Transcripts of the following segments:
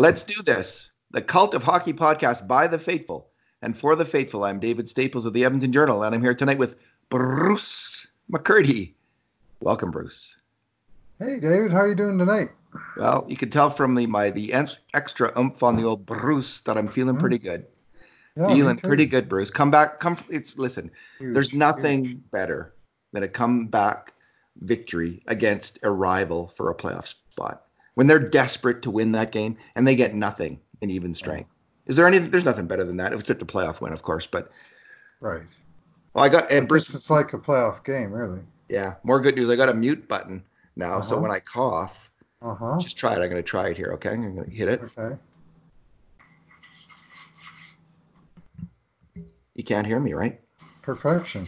Let's do this. The Cult of Hockey podcast by the faithful and for the faithful. I'm David Staples of the Edmonton Journal, and I'm here tonight with Bruce McCurdy. Welcome, Bruce. Hey, David. How are you doing tonight? Well, you can tell from the my the extra oomph on the old Bruce that I'm feeling mm-hmm. pretty good. Yeah, feeling pretty good, Bruce. Come back. Come. It's listen. Huge, there's nothing huge. better than a comeback victory against a rival for a playoff spot when they're desperate to win that game and they get nothing in even strength. Is there any? There's nothing better than that. It's at the playoff win, of course, but right. Well, I got and Bruce. It's like a playoff game, really. Yeah. More good news. I got a mute button now, uh-huh. so when I cough, uh-huh. just try it. I'm going to try it here. Okay, I'm going to hit it. Okay. You can't hear me, right? Perfection.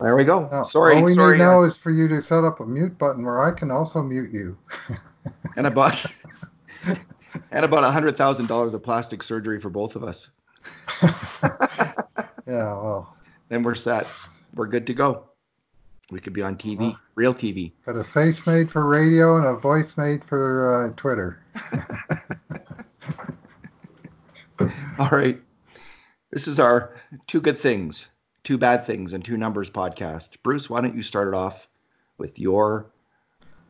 There we go. Now, sorry. All we sorry, need now is for you to set up a mute button where I can also mute you. and about and about a hundred thousand dollars of plastic surgery for both of us. yeah, well. Then we're set. We're good to go. We could be on TV, well, real TV. Got a face made for radio and a voice made for uh, Twitter. All right. This is our two good things, two bad things, and two numbers podcast. Bruce, why don't you start it off with your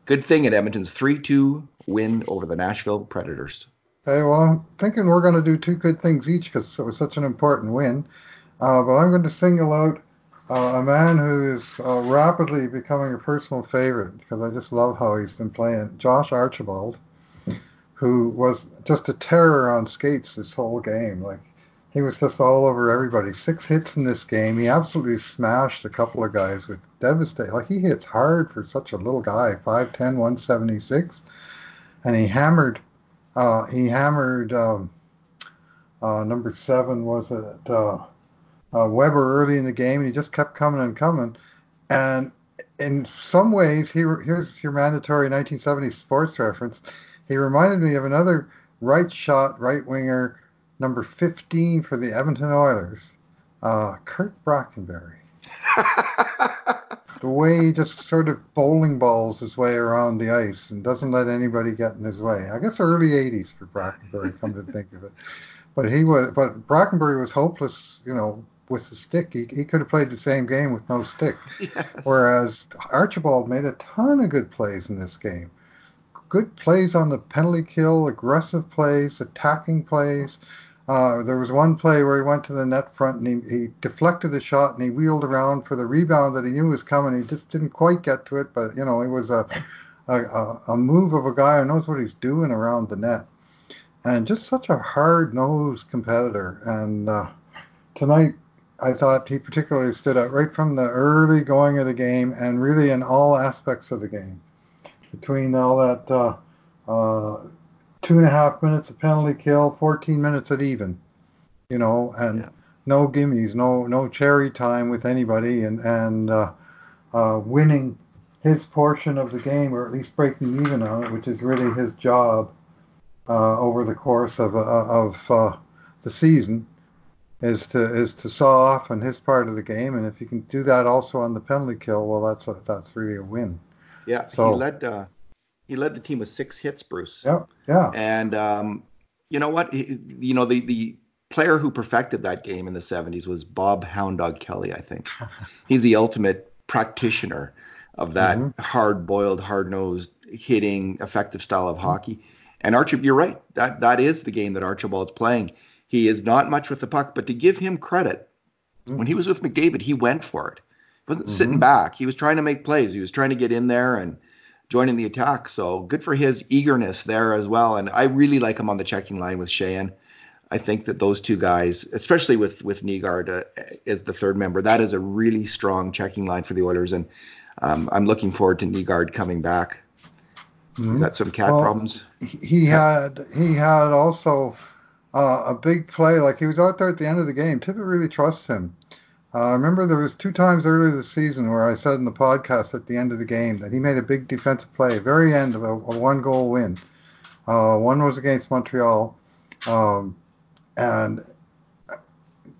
good thing at Edmonton's 3 2 win over the Nashville Predators? Hey, well, I'm thinking we're going to do two good things each because it was such an important win. Uh, but I'm going to single out uh, a man who is uh, rapidly becoming a personal favorite because I just love how he's been playing. Josh Archibald, who was just a terror on skates this whole game. Like he was just all over everybody. Six hits in this game. He absolutely smashed a couple of guys with devastating. Like he hits hard for such a little guy, 5'10", 176. and he hammered. Uh, he hammered um, uh, number seven was it uh, uh, Weber early in the game, and he just kept coming and coming. And in some ways, he here's your mandatory 1970 sports reference. He reminded me of another right shot, right winger, number 15 for the Edmonton Oilers, uh, Curt Brackenbury. the way he just sort of bowling balls his way around the ice and doesn't let anybody get in his way. I guess early 80s for Brackenbury, come to think of it. But he was, but Brackenbury was hopeless, you know, with the stick. He, he could have played the same game with no stick. Yes. Whereas Archibald made a ton of good plays in this game. Good plays on the penalty kill, aggressive plays, attacking plays. Uh, there was one play where he went to the net front and he, he deflected the shot and he wheeled around for the rebound that he knew was coming. He just didn't quite get to it, but you know it was a a, a move of a guy who knows what he's doing around the net, and just such a hard nosed competitor. And uh, tonight I thought he particularly stood out right from the early going of the game and really in all aspects of the game. Between all that uh, uh, two and a half minutes of penalty kill, 14 minutes at even, you know, and yeah. no gimmies, no no cherry time with anybody, and and uh, uh, winning his portion of the game, or at least breaking even on it, which is really his job uh, over the course of uh, of uh, the season is to is to saw off on his part of the game, and if you can do that also on the penalty kill, well, that's a, that's really a win. Yeah, so, he led uh, he led the team with six hits, Bruce. Yeah, yeah. And um, you know what? He, you know the the player who perfected that game in the '70s was Bob Hound Dog Kelly. I think he's the ultimate practitioner of that mm-hmm. hard-boiled, hard-nosed, hitting, effective style of hockey. And Archibald, you're right. That that is the game that Archibald's playing he is not much with the puck, but to give him credit, mm-hmm. when he was with McDavid, he went for it. He wasn't mm-hmm. sitting back. He was trying to make plays. He was trying to get in there and join in the attack. So good for his eagerness there as well. And I really like him on the checking line with Sheahan. I think that those two guys, especially with with Nygard uh, as the third member, that is a really strong checking line for the Oilers, and um, I'm looking forward to Nygard coming back. Mm-hmm. Got some cat well, problems. He had he had also uh, a big play. Like he was out there at the end of the game. Tippett really trusts him. Uh, I remember there was two times earlier this season where I said in the podcast at the end of the game that he made a big defensive play, very end of a, a one goal win. Uh, one was against Montreal, um, and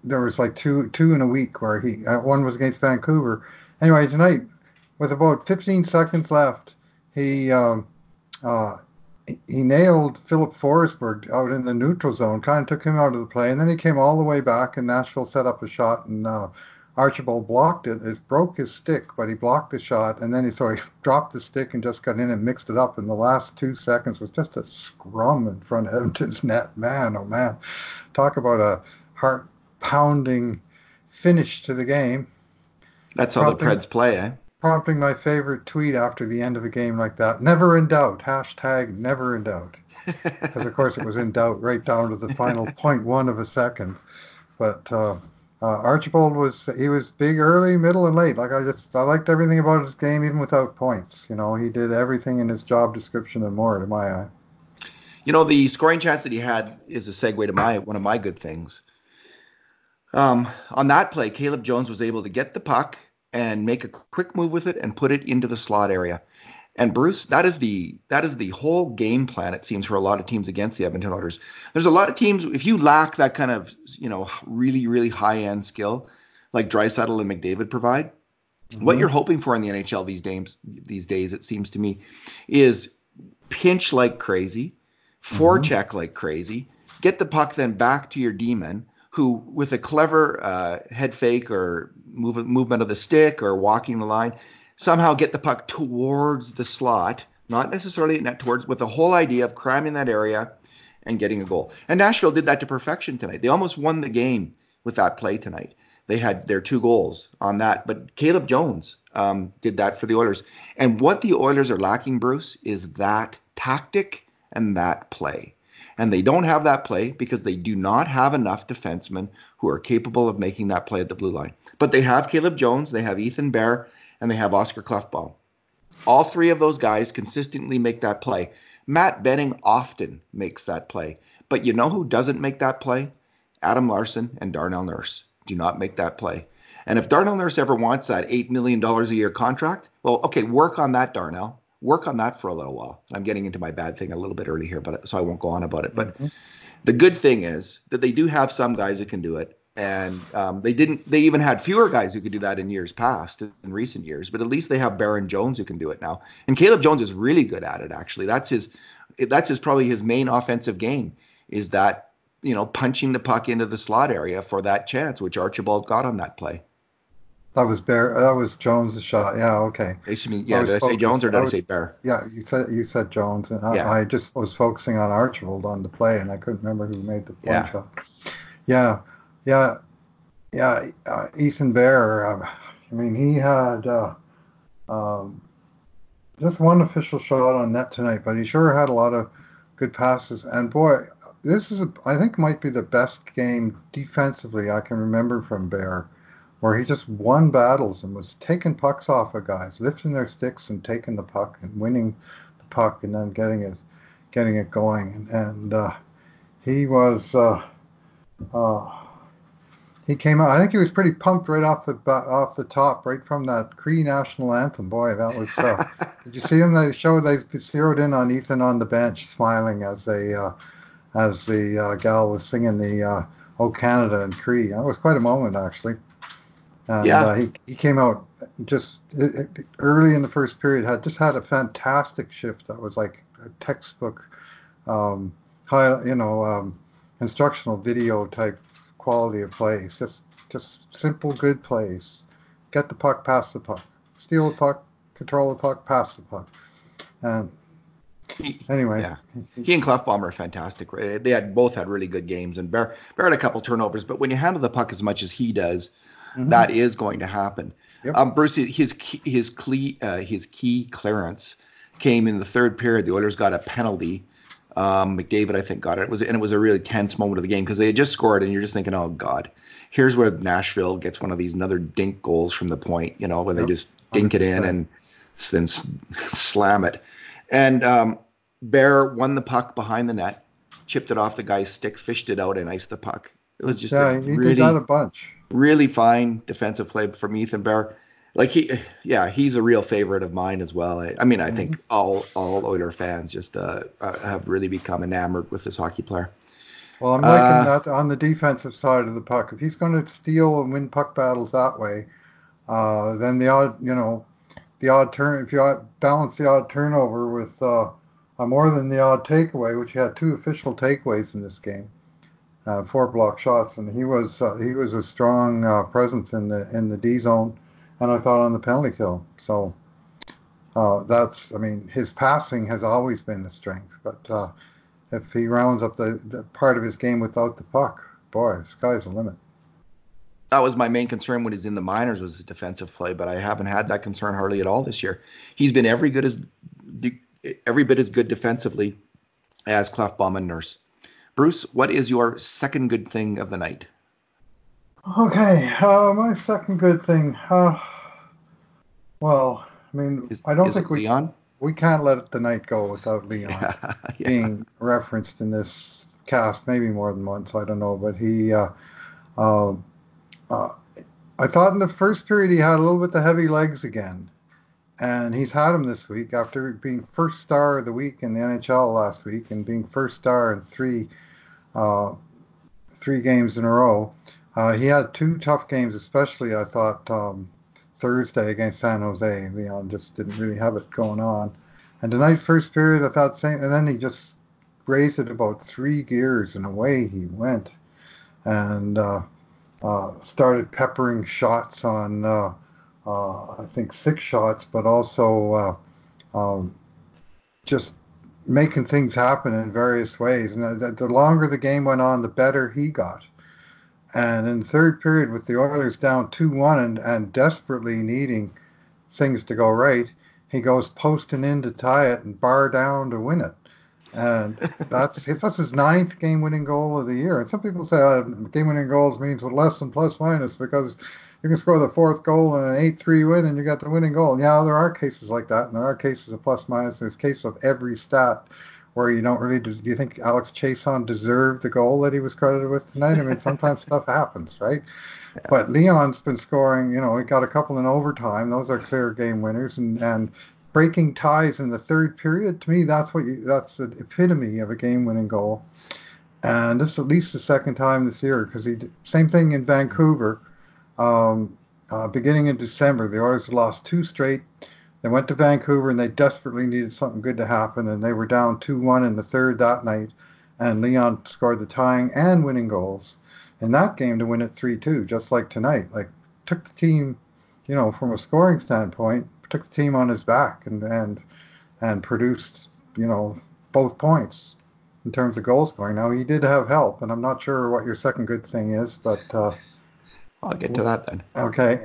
there was like two two in a week where he uh, one was against Vancouver. Anyway, tonight with about 15 seconds left, he um, uh, he nailed Filip Forsberg out in the neutral zone, kind of took him out of the play, and then he came all the way back, and Nashville set up a shot, and uh, Archibald blocked it. It broke his stick, but he blocked the shot, and then he so he dropped the stick and just got in and mixed it up. And the last two seconds was just a scrum in front of Edmonton's net. Man, oh man, talk about a heart pounding finish to the game. That's how the Preds play, eh? Prompting my favorite tweet after the end of a game like that. Never in doubt. Hashtag never in doubt. Because of course it was in doubt right down to the final point one of a second. But uh, uh, Archibald was he was big early, middle, and late. Like I just I liked everything about his game, even without points. You know, he did everything in his job description and more, to my eye. You know, the scoring chance that he had is a segue to my one of my good things. Um, on that play, Caleb Jones was able to get the puck and make a quick move with it and put it into the slot area. And Bruce, that is the that is the whole game plan. It seems for a lot of teams against the Edmonton Oilers. There's a lot of teams. If you lack that kind of you know really really high end skill, like Draisaitl and McDavid provide, mm-hmm. what you're hoping for in the NHL these days, these days, it seems to me, is pinch like crazy, forecheck mm-hmm. like crazy, get the puck then back to your D-man, who with a clever uh, head fake or move, movement of the stick or walking the line somehow get the puck towards the slot, not necessarily net towards, with the whole idea of cramming that area and getting a goal. And Nashville did that to perfection tonight. They almost won the game with that play tonight. They had their two goals on that, but Caleb Jones um, did that for the Oilers. And what the Oilers are lacking, Bruce, is that tactic and that play. And they don't have that play because they do not have enough defensemen who are capable of making that play at the blue line. But they have Caleb Jones, they have Ethan Bear, and they have Oscar Klefbom. All three of those guys consistently make that play. Matt Benning often makes that play. But you know who doesn't make that play? Adam Larsson and Darnell Nurse do not make that play. And if Darnell Nurse ever wants that $8 million a year contract, well, okay, work on that, Darnell. Work on that for a little while. I'm getting into my bad thing a little bit early here, but so I won't go on about it. But mm-hmm. the good thing is that they do have some guys that can do it and um, they didn't they even had fewer guys who could do that in years past in recent years but at least they have baron jones who can do it now and caleb jones is really good at it actually that's his that's his probably his main offensive game is that you know punching the puck into the slot area for that chance which archibald got on that play that was Bear. That was Jones' shot. Yeah. Okay. Actually, yeah. I did I say Jones or did I, was, I, say Bear? Yeah. You said you said Jones, and I, yeah. I, just was focusing on Archibald on the play, and I couldn't remember who made the point yeah. shot. Yeah. Yeah, yeah. Uh, Ethan Bear. Uh, I mean, he had uh, um, just one official shot on net tonight, but he sure had a lot of good passes. And boy, this is a, I think might be the best game defensively I can remember from Bear, where he just won battles and was taking pucks off of guys, lifting their sticks and taking the puck and winning the puck and then getting it, getting it going. And, and uh, he was. Uh, uh, he came out. I think he was pretty pumped right off the off the top, right from that Cree national anthem. Boy, that was. Uh, did you see him? They showed they zeroed in on Ethan on the bench, smiling as they uh, as the uh, gal was singing the uh, "Oh Canada" and Cree. That was quite a moment, actually. And yeah. Uh, he he came out just early in the first period. Had just had a fantastic shift. That was like a textbook, um, high, you know, um, instructional video type quality of plays. Just just simple, good plays. Get the puck, pass the puck. Steal the puck, control the puck, pass the puck. And he, anyway, yeah, he and Klefbom are fantastic. They had both had really good games, and Bear Bear had a couple turnovers. But when you handle the puck as much as he does, mm-hmm. that is going to happen. Yep. Um, Bruce, his key, his key uh, his key clearance came in the third period. The Oilers got a penalty um, McDavid, I think, got it. it. was and it was a really tense moment of the game because they had just scored, and you're just thinking, oh god, here's where Nashville gets one of these another dink goals from the point, you know, when yep. they just dink 100%. it in and then slam it. And um, Bear won the puck behind the net, chipped it off the guy's stick, fished it out, and iced the puck. It was just yeah, he really, did that a bunch. Really fine defensive play from Ethan Bear. Like he yeah he's a real favorite of mine as well. I, I mean i think mm-hmm. all all oiler fans just uh, uh, have really become enamored with this hockey player. Well i'm liking uh, that on the defensive side of the puck. If he's going to steal and win puck battles that way uh, then the odd you know the odd turn if you balance the odd turnover with uh, uh, more than the odd takeaway, which he had two official takeaways in this game, uh, four block shots, and he was uh, he was a strong uh, presence in the in the D zone, and I thought on the penalty kill. So uh, that's I mean his passing has always been a strength, but uh, if he rounds up the, the part of his game without the puck, boy, sky's the limit. That was my main concern when he's in the minors was his defensive play, but I haven't had that concern hardly at all this year. He's been every good as every bit as good defensively as Klefbom and Nurse. Bruce, what is your second good thing of the night? Okay, uh, my second good thing. Uh, well, I mean, is, I don't think we Leon. we can't let the night go without Leon yeah, yeah. being referenced in this cast, maybe more than once. I don't know, but he. Uh, uh, uh, I thought in the first period he had a little bit the heavy legs again, and he's had him this week after being first star of the week in the NHL last week and being first star in three uh, three games in a row. Uh, he had two tough games, especially I thought um, Thursday against San Jose. Leon just didn't really have it going on, and tonight first period I thought same, and then he just raised it about three gears and away he went, and uh, uh, started peppering shots on uh, I think six shots, but also uh, um, just making things happen in various ways. And the, the, longer the game went on, the better he got. And in the third period, with the Oilers down 2 1 and, and desperately needing things to go right, he goes posting in to tie it and bar down to win it. And that's that's his ninth game winning goal of the year. And some people say oh, game winning goals means with less than plus minus because you can score the fourth goal in an 8 3 win and you got the winning goal. Yeah, there are cases like that, and there are cases of plus minus. There's cases of every stat where you don't really. Do you think Alex Chiasson deserved the goal that he was credited with tonight? I mean, sometimes stuff happens, right? Yeah. But Leon's been scoring. You know, he got a couple in overtime. Those are clear game winners, and and breaking ties in the third period. To me, that's what you. That's the epitome of a game-winning goal. And this is at least the second time this year because he did, same thing in Vancouver um, uh, beginning in December, the Oilers lost two straight. They went to Vancouver and they desperately needed something good to happen, and they were down 2 1 in the third that night. And Leon scored the tying and winning goals in that game to win it 3 2, just like tonight. Like, took the team, you know, from a scoring standpoint, took the team on his back and, and, and produced, you know, both points in terms of goal scoring. Now, he did have help, and I'm not sure what your second good thing is, but. Uh, I'll get to that then. Okay.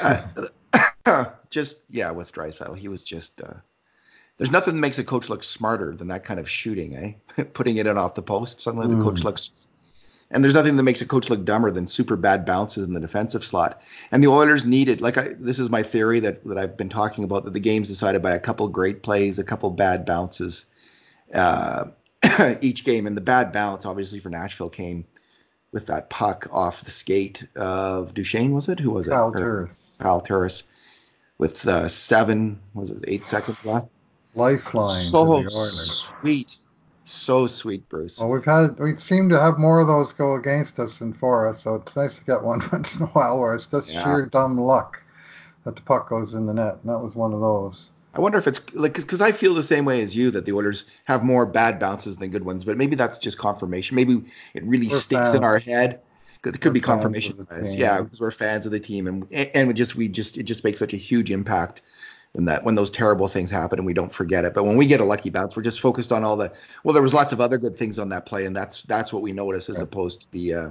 uh, just yeah, with Draisaitl, he was just. Uh, there's nothing that makes a coach look smarter than that kind of shooting, eh? Putting it in off the post. Suddenly mm. the coach hmm. looks. And there's nothing that makes a coach look dumber than super bad bounces in the defensive slot. And the Oilers needed, like I, this is my theory that, that I've been talking about, that the game's decided by a couple great plays, a couple bad bounces uh, each game. And the bad bounce, obviously, for Nashville came with that puck off the skate of Duchene, was it? Who was it? Kyle Turris. Kyle Turris with uh, seven, was it eight seconds left? Lifeline. So sweet. So sweet, Bruce. Well, we've had, we seem to have more of those go against us than for us, so it's nice to get one once in a while where it's just yeah. sheer dumb luck that the puck goes in the net. And that was one of those. I wonder if it's like because I feel the same way as you that the Oilers have more bad bounces than good ones, but maybe that's just confirmation. Maybe it really we're sticks fans. in our head. It could we're be confirmation bias, yeah, because we're fans of the team, and and we just we just it just makes such a huge impact when that when those terrible things happen and we don't forget it. But when we get a lucky bounce, we're just focused on all the well. There was lots of other good things on that play, and that's that's what we notice as opposed to the uh,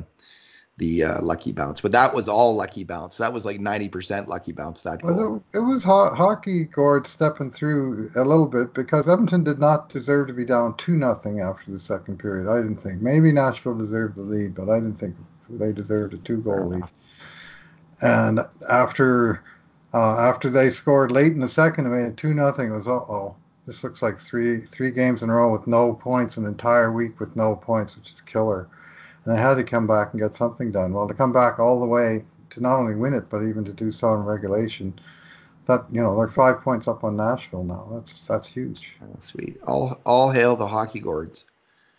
the uh, lucky bounce. But that was all lucky bounce. That was like 90% lucky bounce, that goal. Well, it was ho- hockey Gord stepping through a little bit because Edmonton did not deserve to be down 2 nothing after the second period. I didn't think. Maybe Nashville deserved the lead, but I didn't think they deserved a two goal lead. And after uh, after they scored late in the second, I made it 2 nothing. It was, uh oh, this looks like three three games in a row with no points, an entire week with no points, which is killer and they had to come back and get something done. Well, to come back all the way to not only win it, but even to do so in regulation, that you know they're five points up on Nashville now. That's that's huge. Oh, sweet. All all hail the hockey gourds.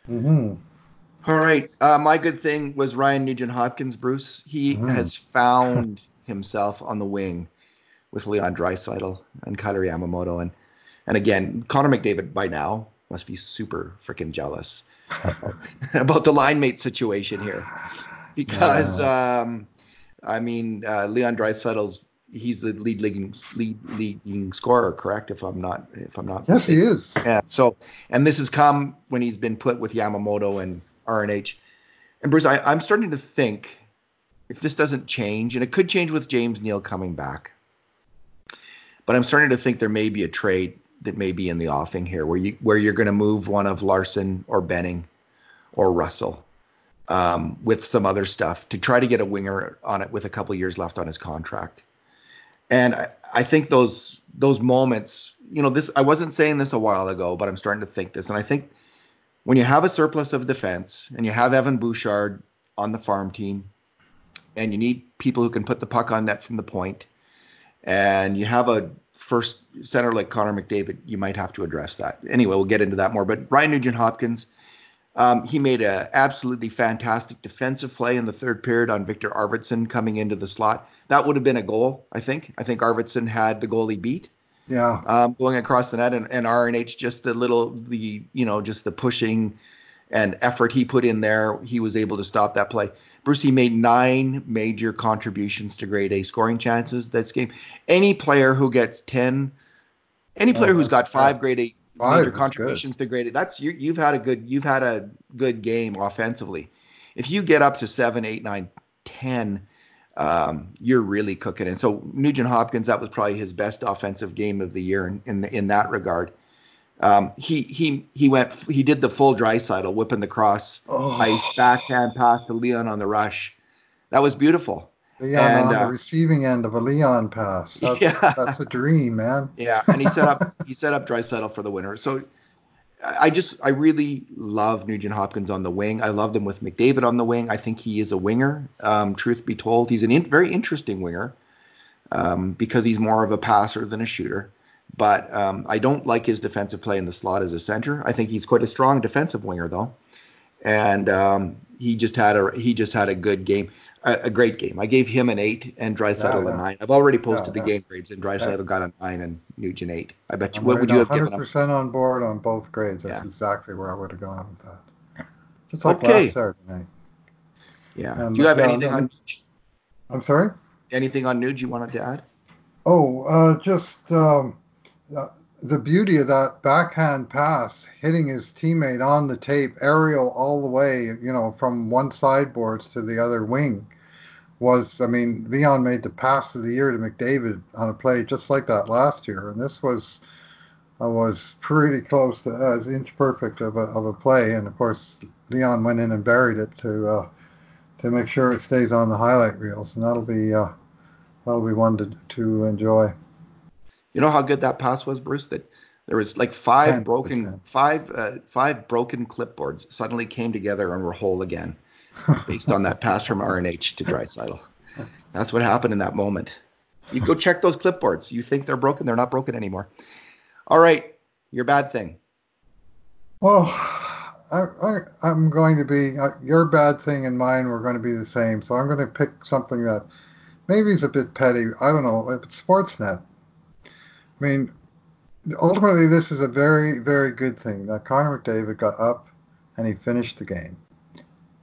Mm-hmm. All right. Uh, my good thing was Ryan Nugent Hopkins. Bruce. He mm-hmm. has found himself on the wing with Leon Draisaitl and Kailer Yamamoto, and And again, Connor McDavid by now must be super freaking jealous about the line mate situation here, because yeah. um, I mean uh, Leon Draisaitl's he's the lead leading lead leading scorer, correct? If I'm not if I'm not yes, mistaken. he is. Yeah. So, and this has come when he's been put with Yamamoto and RNH. And Bruce, I, I'm starting to think if this doesn't change, and it could change with James Neal coming back, but I'm starting to think there may be a trade that may be in the offing here, where you where you're going to move one of Larsson or Benning or Russell um, with some other stuff to try to get a winger on it with a couple years left on his contract. And I, I think those those moments, you know, this I wasn't saying this a while ago, but I'm starting to think this, and I think when you have a surplus of defense and you have Evan Bouchard on the farm team, and you need people who can put the puck on net from the point, and you have a first center like Connor McDavid, you might have to address that. Anyway, we'll get into that more. But Ryan Nugent Hopkins, um, he made a absolutely fantastic defensive play in the third period on Viktor Arvidsson coming into the slot. That would have been a goal, I think. I think Arvidsson had the goalie beat. Yeah. Um, going across the net and, and RNH just the little the you know just the pushing and effort he put in there, he was able to stop that play. Brucey made nine major contributions to grade A scoring chances this game. Any player who gets 10, any player oh, who's got five grade A major contributions good. to grade A, that's you, you've had a good you've had a good game offensively. If you get up to seven, eight, nine, ten, um, you're really cooking. And so Nugent Hopkins, that was probably his best offensive game of the year in in, in that regard. Um, he he he went he did the full Draisaitl, whipping the cross oh. ice backhand pass to Leon on the rush. That was beautiful. Leon and, on uh, the receiving end of a Leon pass. That's, yeah. that's a dream, man. Yeah, and he set up he set up dry Draisaitl for the winner. So I just I really love Nugent Hopkins on the wing. I loved him with McDavid on the wing. I think he is a winger. Um, truth be told, he's a in, very interesting winger um, because he's more of a passer than a shooter. But um, I don't like his defensive play in the slot as a center. I think he's quite a strong defensive winger, though, and um, he just had a he just had a good game, a, a great game. I gave him an eight and yeah, yeah. a nine. I've already posted yeah, the game grades, and Draisaitl got a nine and Nugent eight. I bet you. I'm what would you have given 100% on board on both grades. That's exactly where I would have gone with that. Just like okay. last Saturday night. Yeah. And Do you have anything on? I'm sorry. Anything on Nuge you wanted to add? Oh, uh, just. Um, the beauty of that backhand pass, hitting his teammate on the tape, aerial all the way, you know, from one sideboards to the other wing, was, I mean, Leon made the pass of the year to McDavid on a play just like that last year, and this was uh, was pretty close to as inch perfect of a, of a play, and of course Leon went in and buried it to uh, to make sure it stays on the highlight reels, and that'll be uh, that'll be one to to enjoy. You know how good that pass was, Bruce? That there was like five broken five uh, five broken clipboards suddenly came together and were whole again, based on that pass from RNH to Draisaitl. That's what happened in that moment. You go check those clipboards. You think they're broken? They're not broken anymore. All right, your bad thing. Well, I, I, am going to be uh, your bad thing and mine were going to be the same. So I'm going to pick something that maybe is a bit petty. I don't know. It's Sportsnet. I mean, ultimately, this is a very, very good thing that Connor McDavid got up and he finished the game.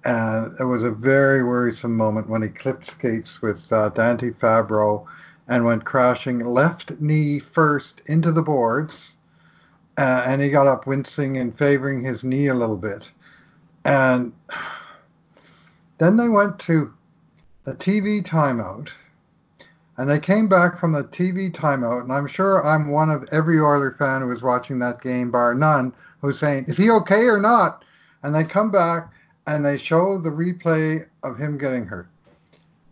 And it was a very worrisome moment when he clipped skates with uh, Dante Fabro and went crashing left knee first into the boards. Uh, and he got up wincing and favoring his knee a little bit. And then they went to a TV timeout and they came back from the TV timeout, and I'm sure I'm one of every Oiler fan who was watching that game, bar none, who's saying, "Is he okay or not?" And they come back and they show the replay of him getting hurt,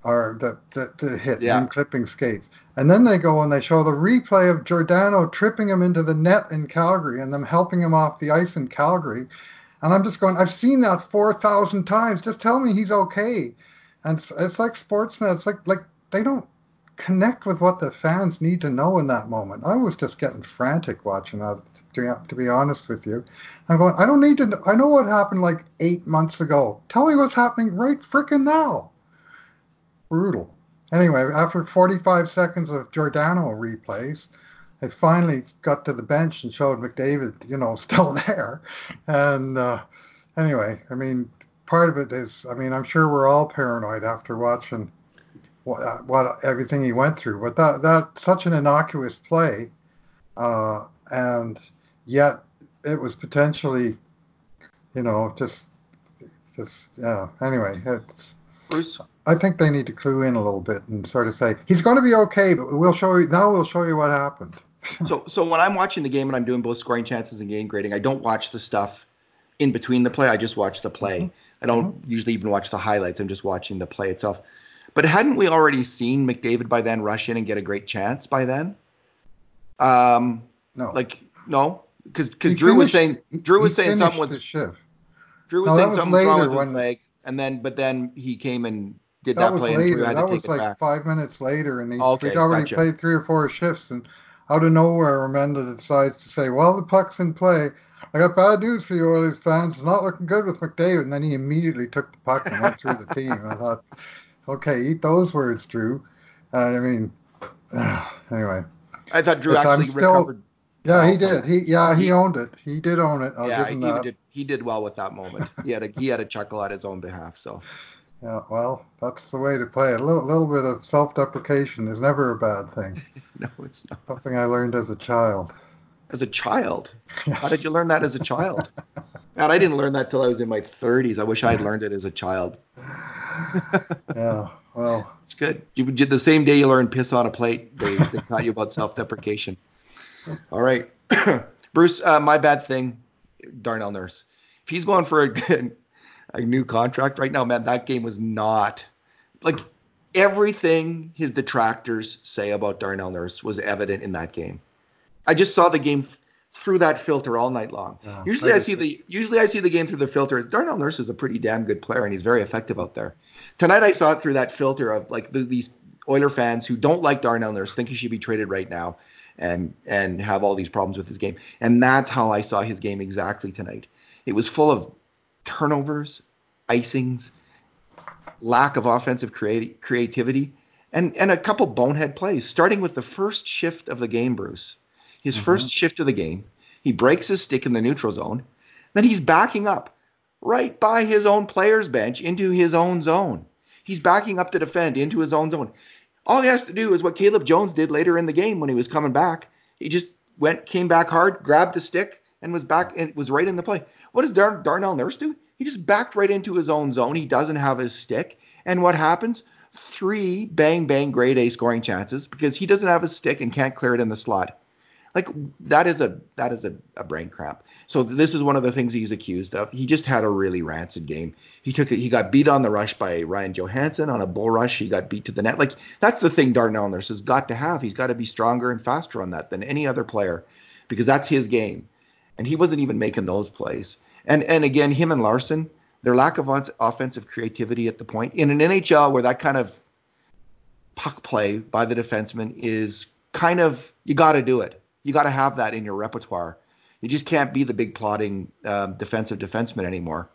or the the, the hit, yeah. him clipping skates, and then they go and they show the replay of Giordano tripping him into the net in Calgary and them helping him off the ice in Calgary. And I'm just going, I've seen that four thousand times. Just tell me he's okay. And it's, it's like Sportsnet. It's like like they don't connect with what the fans need to know in that moment. I was just getting frantic watching that, to, be honest with you. I'm going, I don't need to, know, I know what happened like eight months ago. Tell me what's happening right frickin' now. Brutal. Anyway, after 45 seconds of Giordano replays, they finally got to the bench and showed McDavid, you know, still there. And uh, anyway, I mean, part of it is, I mean, I'm sure we're all paranoid after watching what, what everything he went through. But that that such an innocuous play, uh, and yet it was potentially, you know, just just yeah. Anyway, it's Bruce. I think they need to clue in a little bit and sort of say he's going to be okay, but we'll show you now. We'll show you what happened. so, so when I'm watching the game and I'm doing both scoring chances and game grading, I don't watch the stuff in between the play. I just watch the play. Mm-hmm. I don't mm-hmm. usually even watch the highlights. I'm just watching the play itself. But hadn't we already seen McDavid by then rush in and get a great chance by then? Um, no, like no, because because Drew finished, was saying Drew was saying something was shift. Drew was no, saying something was wrong with his leg, and then but then he came and did that, that play. Later. And that was like five minutes later, and he's, okay, he'd already gotcha. played three or four shifts, and out of nowhere, Remenda decides to say, "Well, the puck's in play." I got bad news for you, Oilers fans. It's not looking good with McDavid. And then he immediately took the puck and went through the team. I thought, okay, eat those words, Drew. Uh, I mean, uh, anyway. I thought Drew actually still, recovered. Yeah, he did. He yeah, he, he, owned it. He did own it. I'll yeah, he that. did. He did well with that moment. he had a he had a chuckle at his own behalf. So. Yeah, well, that's the way to play it. A little, little bit of self-deprecation is never a bad thing. no, it's not. Something I learned as a child. As a child? Yes. How did you learn that as a child? Man, I didn't learn that till I was in my 30s. I wish I had learned it as a child. yeah, well, it's good. You did the same day you learned piss on a plate. They, they taught you about self-deprecation. All right, Bruce. Uh, my bad thing, Darnell Nurse. If he's going for a a new contract right now, man, that game was not like everything his detractors say about Darnell Nurse was evident in that game. I just saw the game through that filter all night long. Oh, usually I, I see the usually I see the game through the filter. Darnell Nurse is a pretty damn good player and he's very effective out there. Tonight I saw it through that filter of like the, these Oiler fans who don't like Darnell Nurse think he should be traded right now and and have all these problems with his game. And that's how I saw his game exactly tonight. It was full of turnovers, icings, lack of offensive creati- creativity, and and a couple bonehead plays. Starting with the first shift of the game, Bruce his mm-hmm. first shift of the game. He breaks his stick in the neutral zone. Then he's backing up right by his own player's bench into his own zone. He's backing up to defend into his own zone. All he has to do is what Caleb Jones did later in the game when he was coming back. He just went, came back hard, grabbed the stick, and was back and was right in the play. What does Dar- Darnell Nurse do? He just backed right into his own zone. He doesn't have his stick. And what happens? Three bang bang grade A scoring chances because he doesn't have his stick and can't clear it in the slot. Like that is a that is a, a brain cramp. So this is one of the things he's accused of. He just had a really rancid game. He took it. He got beat on the rush by Ryan Johansen on a bull rush. He got beat to the net. Like that's the thing Darnell Nurse has got to have. He's got to be stronger and faster on that than any other player, because that's his game. And he wasn't even making those plays. And and again, him and Larsson, their lack of offensive creativity at the point in an NHL where that kind of puck play by the defenseman is kind of you got to do it you got to have that in your repertoire. You just can't be the big plotting um, defensive defenseman anymore.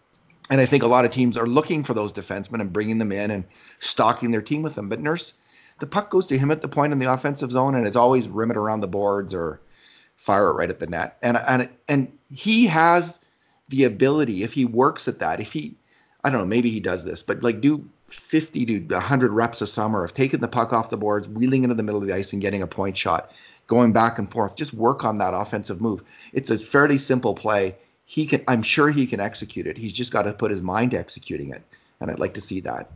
And I think a lot of teams are looking for those defensemen and bringing them in and stocking their team with them. But Nurse, the puck goes to him at the point in the offensive zone, and it's always rim it around the boards or fire it right at the net. And and and he has the ability if he works at that. If he, I don't know, maybe he does this, but like do 50 to 100 reps a summer of taking the puck off the boards, wheeling into the middle of the ice, and getting a point shot going back and forth. Just work on that offensive move. It's a fairly simple play. He can I'm sure he can execute it. He's just got to put his mind to executing it. And I'd like to see that.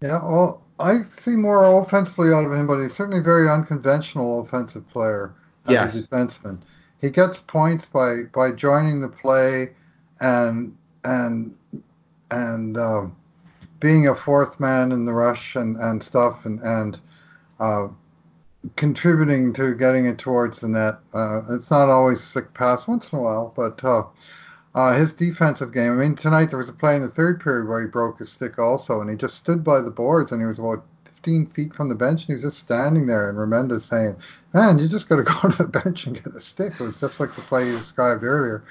Yeah, well, I see more offensively out of him, but he's certainly a very unconventional offensive player as yes. a defenseman. He gets points by by joining the play and and and um, being a fourth man in the rush and, and stuff and and uh, contributing to getting it towards the net. Uh, it's not always sick pass once in a while, but uh, uh, his defensive game. I mean, tonight there was a play in the third period where he broke his stick also, and he just stood by the boards and he was about 15 feet from the bench and he was just standing there. And Remenda saying, "Man, you just got to go to the bench and get a stick." It was just like the play you described earlier.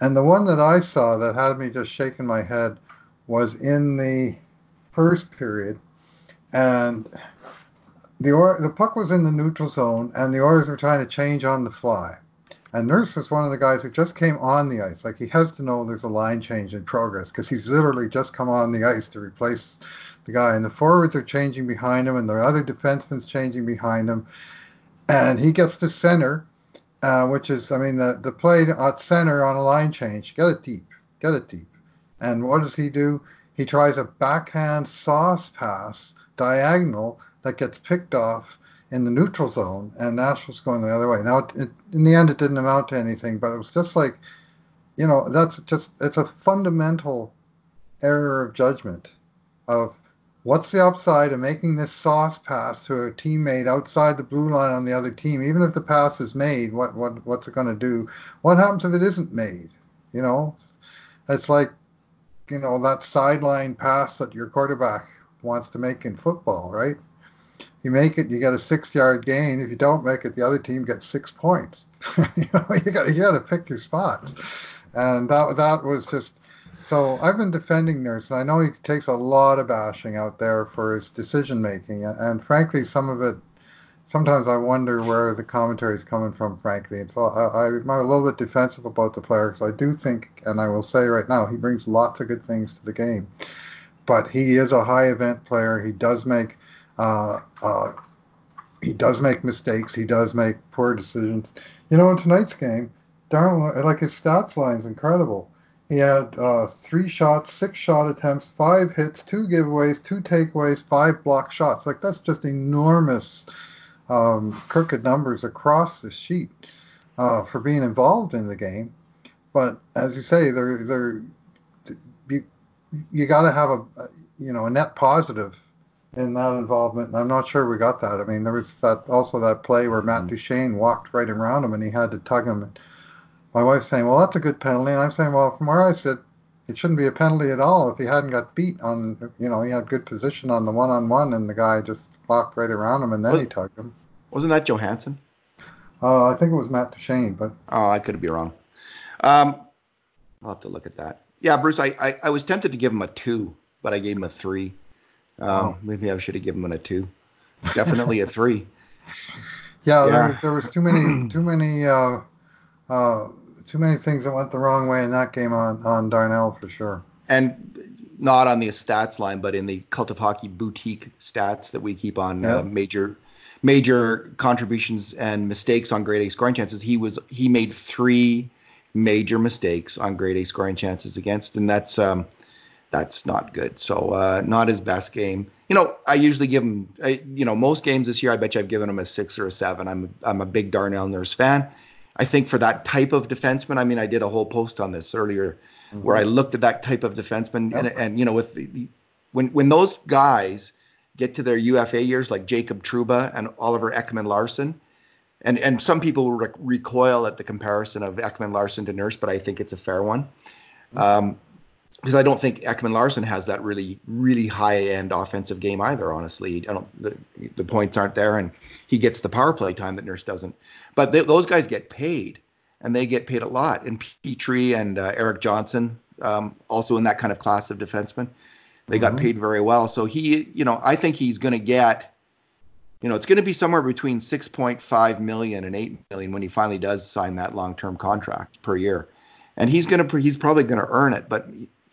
And the one that I saw that had me just shaking my head was in the first period, and the or, the puck was in the neutral zone, and the Oilers were trying to change on the fly. And Nurse was one of the guys who just came on the ice. Like he has to know there's a line change in progress because he's literally just come on the ice to replace the guy. And the forwards are changing behind him, and the other defenseman's changing behind him. And he gets to center, uh, which is, I mean, the, the play at center on a line change, get it deep, get it deep. And what does he do? He tries a backhand sauce pass diagonal that gets picked off in the neutral zone, and Nashville's going the other way. Now, it, in the end, it didn't amount to anything, but it was just like, you know, that's just it's a fundamental error of judgment of what's the upside of making this sauce pass to a teammate outside the blue line on the other team, even if the pass is made. What what what's it going to do? What happens if it isn't made? You know, it's like you know that sideline pass that your quarterback wants to make in football, right? You make it, you get a six yard gain. If you don't make it, the other team gets six points. you know, you got you to pick your spots, and that that was just. So I've been defending Nurse, and I know he takes a lot of bashing out there for his decision making, and frankly, some of it. Sometimes I wonder where the commentary is coming from, frankly. And so I, I'm a little bit defensive about the player because I do think, and I will say right now, he brings lots of good things to the game. But he is a high event player. He does make uh, uh, he does make mistakes. He does make poor decisions. You know, in tonight's game, Darnell, like his stats line is incredible. He had uh, three shots, six shot attempts, five hits, two giveaways, two takeaways, five block shots. Like that's just enormous um, crooked numbers across the sheet uh, for being involved in the game. But as you say, they're they're you, you got to have a you know a net positive in that involvement. And I'm not sure we got that. I mean, there was that also that play where Matt mm-hmm. Duchene walked right around him and he had to tug him. And my wife's saying, "Well, that's a good penalty," and I'm saying, "Well, from where I sit, it shouldn't be a penalty at all if he hadn't got beat on. You know, he had good position on the one-on-one, and the guy just walked right around him, and then he tugged him." Wasn't that Johansen? Uh, I think it was Matt Duchene, but oh, I could be wrong. Um, I'll have to look at that. Yeah, Bruce, I, I, I was tempted to give him a two, but I gave him a three. Um. Maybe I should have given him a two. Definitely a three. Yeah, yeah. There, there, was too many, too many, uh, uh, too many things that went the wrong way in that game on on Darnell for sure. And not on the stats line, but in the Cult of Hockey boutique stats that we keep on uh, major major contributions and mistakes on grade A scoring chances. He was he made three major mistakes on grade A scoring chances against, and that's um, that's not good. So uh, not his best game. You know, I usually give him. I, you know, most games this year, I bet you I've given him a six or a seven. I'm I'm a big Darnell Nurse fan. I think for that type of defenseman, I mean, I did a whole post on this earlier, mm-hmm. where I looked at that type of defenseman, yep. and and you know, with the, the, when when those guys get to their UFA years, like Jacob Trouba and Oliver Ekman Larsson, and and some people rec- recoil at the comparison of Ekman Larsson to Nurse, but I think it's a fair one. Mm-hmm. Um, because I don't think Ekman Larsson has that really, really high end offensive game either. Honestly, I don't. The, the points aren't there, and he gets the power play time that Nurse doesn't. But they, those guys get paid, and they get paid a lot. And Petry and uh, Erik Johnson, um, also in that kind of class of defenseman, they mm-hmm. got paid very well. So he, you know, I think he's going to get, you know, it's going to be somewhere between 6.5 million and 8 million when he finally does sign that long term contract per year and he's gonna he's probably gonna earn it. But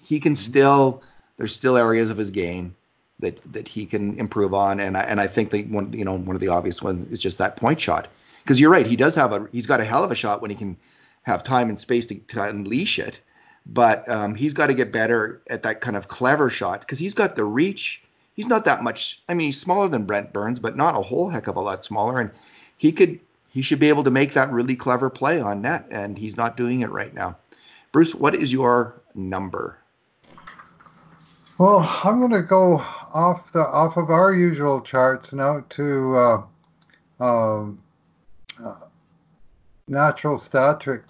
he can still there's still areas of his game that that he can improve on, and I and I think that one you know one of the obvious ones is just that point shot because you're right he does have a he's got a hell of a shot when he can have time and space to, to unleash it, but um, he's got to get better at that kind of clever shot because he's got the reach. He's not that much. I mean, he's smaller than Brent Burns, but not a whole heck of a lot smaller, and he could he should be able to make that really clever play on net, and he's not doing it right now. Bruce, what is your number? Well, I'm going to go off the off of our usual charts now to uh, um, uh, natural stat trick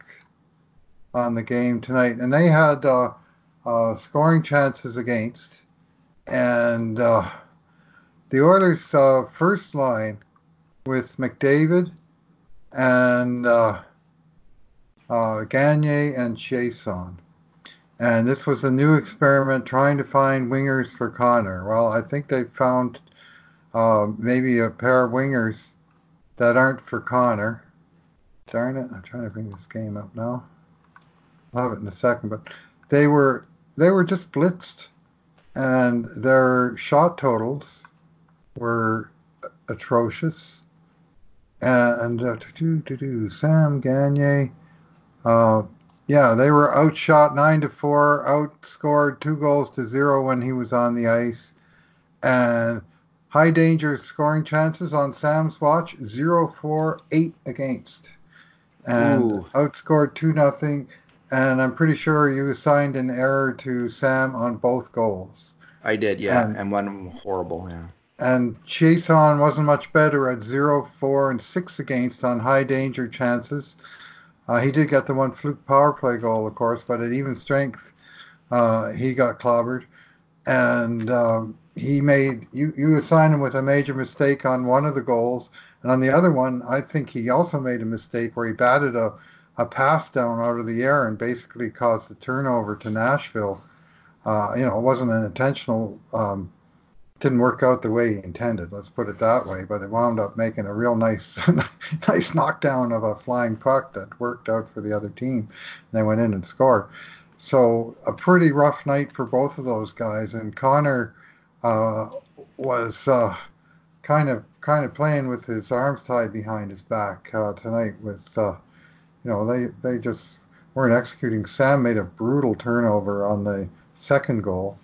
on the game tonight, and they had uh, uh scoring chances against, and uh, the Oilers' uh, first line with McDavid and Gagner and Chiasson and this was a new experiment trying to find wingers for Connor. Well, I think they found uh, maybe a pair of wingers that aren't for Connor. Darn it! I'm trying to bring this game up now. I'll have it in a second, but they were they were just blitzed, and their shot totals were atrocious. And uh, Sam Gagner, uh, yeah, they were outshot nine to four, outscored two goals to zero when he was on the ice, and high danger scoring chances on Sam's watch zero four eight against, and Ooh. outscored two nothing. And I'm pretty sure you assigned an error to Sam on both goals. I did, yeah, and, and one horrible, yeah. And Chiasson wasn't much better at 0, 4, and 6 against on high danger chances. Uh, he did get the one fluke power play goal, of course, but at even strength, uh, he got clobbered. And um, he made you you assigned him with a major mistake on one of the goals, and on the other one, I think he also made a mistake where he batted a, a pass down out of the air and basically caused a turnover to Nashville. Uh, you know, it wasn't an intentional um, didn't work out the way he intended. Let's put it that way. But it wound up making a real nice, nice knockdown of a flying puck that worked out for the other team. And they went in and scored. So a pretty rough night for both of those guys. And Connor uh, was uh, kind of kind of playing with his arms tied behind his back uh, tonight. With uh, you know they they just weren't executing. Sam made a brutal turnover on the second goal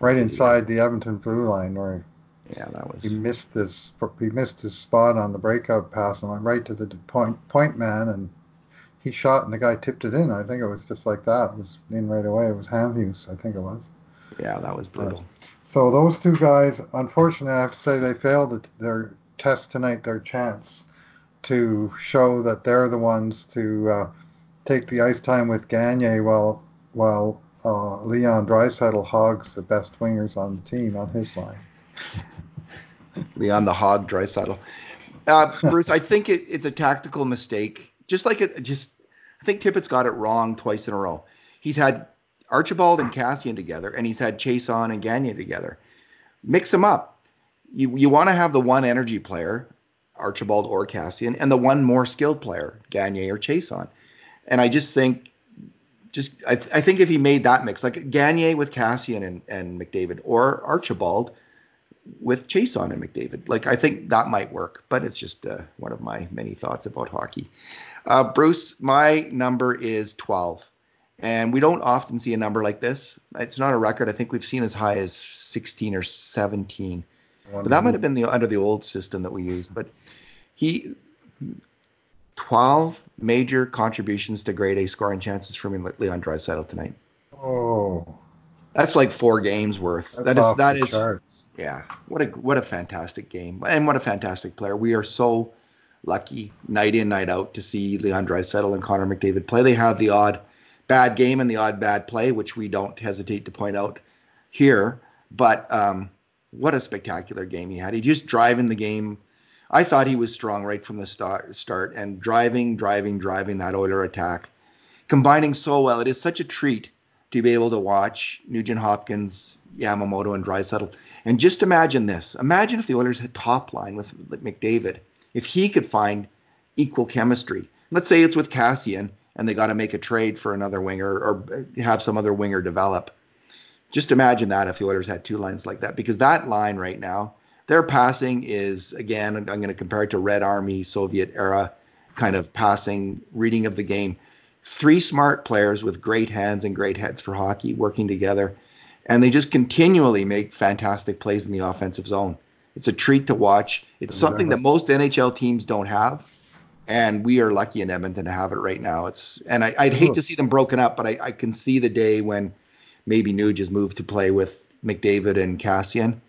right inside the Edmonton blue line where yeah, that was he missed this he missed his spot on the breakout pass and went right to the point point man and he shot and the guy tipped it in. I think it was just like that. It was in right away. It was Hamhuis, I think it was. Yeah, that was brutal. so those two guys, unfortunately, I have to say they failed their test tonight, their chance to show that they're the ones to uh, take the ice time with Gagner while while uh, Leon Draisaitl hogs the best wingers on the team on his line. Leon the Hog Draisaitl. Uh, Bruce, I think it, it's a tactical mistake. Just like it, just I think Tippett's got it wrong twice in a row. He's had Archibald and Kassian together, and he's had Chiasson and Gagner together. Mix them up. You you want to have the one energy player, Archibald or Kassian, and the one more skilled player, Gagner or Chiasson. And I just think just I, th- I think if he made that mix, like Gagner with Kassian and, and McDavid, or Archibald with Chiasson and McDavid, like I think that might work. But it's just uh, one of my many thoughts about hockey. Uh, Bruce, my number is 12, and we don't often see a number like this. It's not a record. I think we've seen as high as 16 or 17, but that might have been the under the old system that we used. But he 12 major contributions to grade A scoring chances from Leon Draisaitl tonight. Oh, that's like four games worth. That's that is that is charts. yeah. What a what a fantastic game and what a fantastic player. We are so lucky night in night out to see Leon Draisaitl and Connor McDavid play. They have the odd bad game and the odd bad play, which we don't hesitate to point out here. But um, what a spectacular game he had. He just driving the game I thought he was strong right from the start, start and driving, driving, driving that Oiler attack, combining so well. It is such a treat to be able to watch Nugent Hopkins, Yamamoto, and Draisaitl. And just imagine this: imagine if the Oilers had top line with McDavid, if he could find equal chemistry. Let's say it's with Kassian, and they got to make a trade for another winger or have some other winger develop. Just imagine that if the Oilers had two lines like that, because that line right now their passing is again, I'm going to compare it to Red Army Soviet era kind of passing, reading of the game. Three smart players with great hands and great heads for hockey working together, and they just continually make fantastic plays in the offensive zone. It's a treat to watch. It's something that most NHL teams don't have, and we are lucky in Edmonton to have it right now. It's and I, would hate to see them broken up, but I, I can see the day when maybe Nuge is moved to play with McDavid and Kassian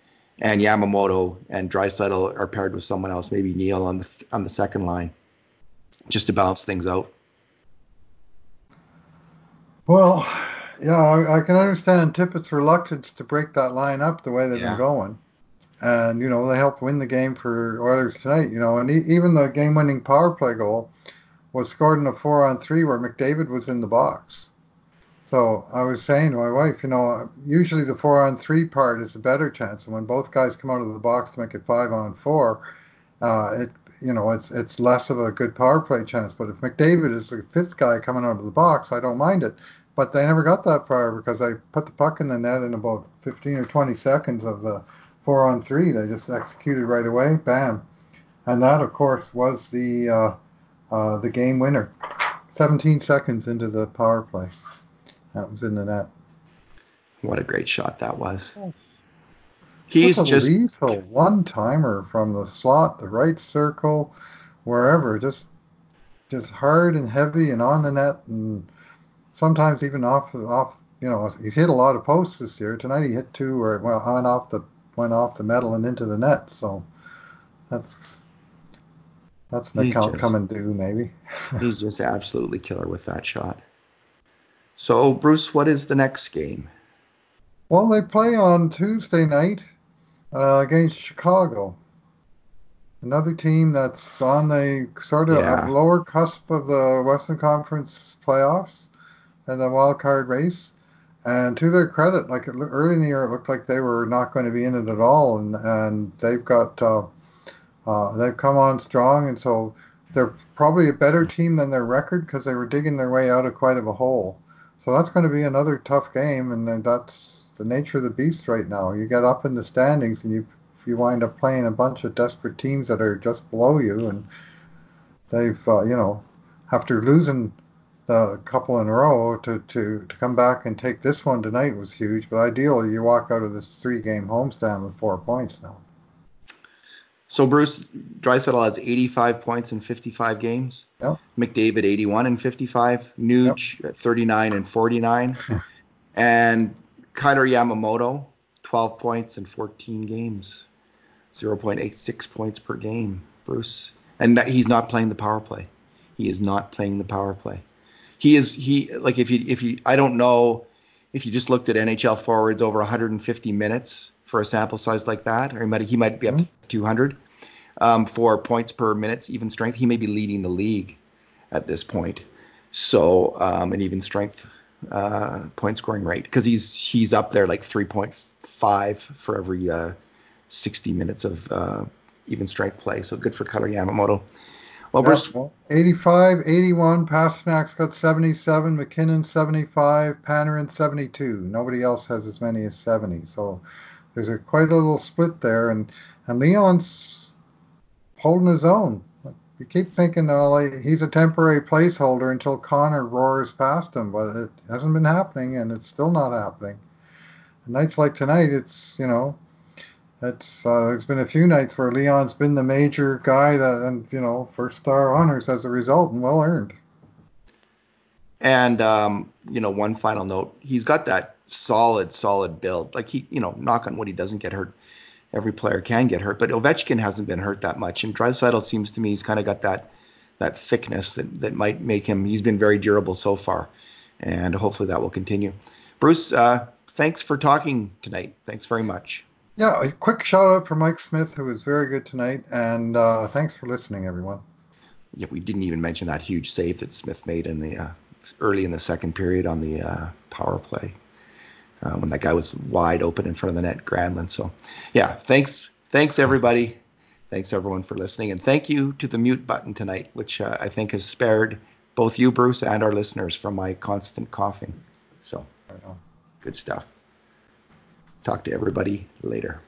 and Yamamoto and Draisaitl are paired with someone else, maybe Neal on the on the second line, just to balance things out. Well, yeah, I, I can understand Tippett's reluctance to break that line up the way they've yeah. been going, and you know they helped win the game for Oilers tonight. You know, and even the game-winning power play goal was scored in a four-on-three where McDavid was in the box. So I was saying to my wife, you know, usually the four on three part is a better chance, and when both guys come out of the box to make it five on four, uh, it you know it's it's less of a good power play chance. But if McDavid is the fifth guy coming out of the box, I don't mind it. But they never got that far because I put the puck in the net in about 15 or 20 seconds of the four on three. They just executed right away, bam, and that of course was the uh, uh, the game winner. 17 seconds into the power play. That was in the net. What a great shot that was. Oh. He's Such a just lethal one timer from the slot, the right circle, wherever. Just just hard and heavy and on the net and sometimes even off off you know, he's hit a lot of posts this year. Tonight he hit two where it went off the went off the metal and into the net. So that's that's an He's account just- coming due, maybe. he's just absolutely killer with that shot. So Bruce, what is the next game? Well, they play on Tuesday night uh, against Chicago. Another team that's on the sort of Yeah. lower cusp of the Western Conference playoffs and the wild card race. And to their credit, like early in the year, it looked like they were not going to be in it at all, and and they've got uh, uh, they've come on strong, and so they're probably a better team than their record because they were digging their way out of quite of a hole. So that's going to be another tough game, and that's the nature of the beast right now. You get up in the standings, and you you wind up playing a bunch of desperate teams that are just below you, and they've uh, you know after losing a couple in a row to, to to come back and take this one tonight was huge. But ideally, you walk out of this three game homestand with four points now. So Bruce Draisaitl has 85 points in 55 games. Yep. McDavid 81 and 55. Nuge at 39 and 49. and Kailer Yamamoto 12 points in 14 games. 0.86 points per game, Bruce. And that, he's not playing the power play. He is not playing the power play. He is he like if you if you I don't know if you just looked at NHL forwards over 150 minutes for a sample size like that, or he might he might be up to 200 um, for points per minutes, even strength. He may be leading the league at this point. So um, an even strength uh, point scoring rate because he's he's up there like 3.5 for every uh, 60 minutes of uh, even strength play. So good for Cutter Yamamoto. Well, Bruce, well, 85, 81. Pastrnak's got 77. MacKinnon 75. Panarin 72. Nobody else has as many as 70. So there's a quite a little split there, and and Leon's holding his own. You keep thinking, oh, he's a temporary placeholder until Connor roars past him, but it hasn't been happening, and it's still not happening. Nights like tonight, it's you know, it's uh, there's been a few nights where Leon's been the major guy that, and you know, first star honors as a result, and well earned. And um, you know, one final note: he's got that solid, solid build. Like he, you know, knock on wood, he doesn't get hurt. Every player can get hurt, but Ovechkin hasn't been hurt that much. And Draisaitl seems to me he's kind of got that that thickness that, that might make him. He's been very durable so far, and hopefully that will continue. Bruce, uh, thanks for talking tonight. Thanks very much. Yeah, a quick shout out for Mike Smith, who was very good tonight, and uh, thanks for listening, everyone. Yeah, we didn't even mention that huge save that Smith made in the uh, early in the second period on the uh, power play uh, when that guy was wide open in front of the net, Granlund. So, yeah, thanks, thanks everybody, thanks everyone for listening, and thank you to the mute button tonight, which uh, I think has spared both you, Bruce, and our listeners from my constant coughing. So, good stuff. Talk to everybody later.